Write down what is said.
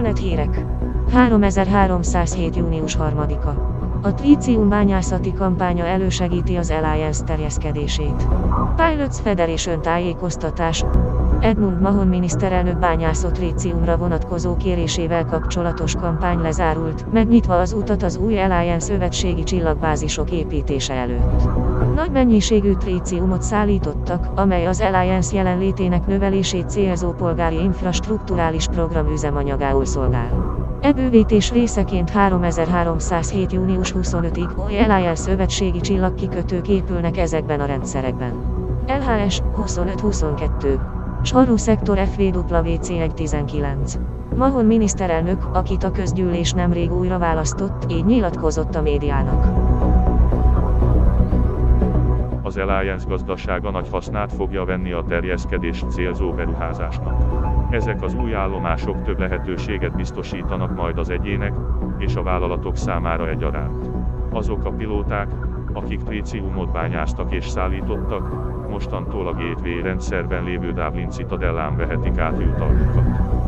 3307. június 3-a. A trícium bányászati kampánya elősegíti az Alliance terjeszkedését. Pilots Federation tájékoztatás. Edmund Mahon miniszterelnök bányászott tríciumra vonatkozó kérésével kapcsolatos kampány lezárult, megnyitva az utat az új Alliance szövetségi csillagbázisok építése előtt. Nagy mennyiségű tríciumot szállítottak, amely az Alliance jelenlétének növelését célzó polgári infrastruktúrális program üzemanyagául szolgál. E bővítés részeként 3307. június 25-ig új Alliance szövetségi csillagkikötők épülnek ezekben a rendszerekben. LHS 25-22 Sarú szektor FVWC 19. Mahon miniszterelnök, akit a közgyűlés nemrég újra választott, így nyilatkozott a médiának. Az Alliance gazdasága nagy hasznát fogja venni a terjeszkedést célzó beruházásnak. Ezek az új állomások több lehetőséget biztosítanak majd az egyének és a vállalatok számára egyaránt. Azok a pilóták, akik tríciumot bányáztak és szállítottak, mostantól a Gateway rendszerben lévő Dublin Citadellán vehetik át jutalmukat.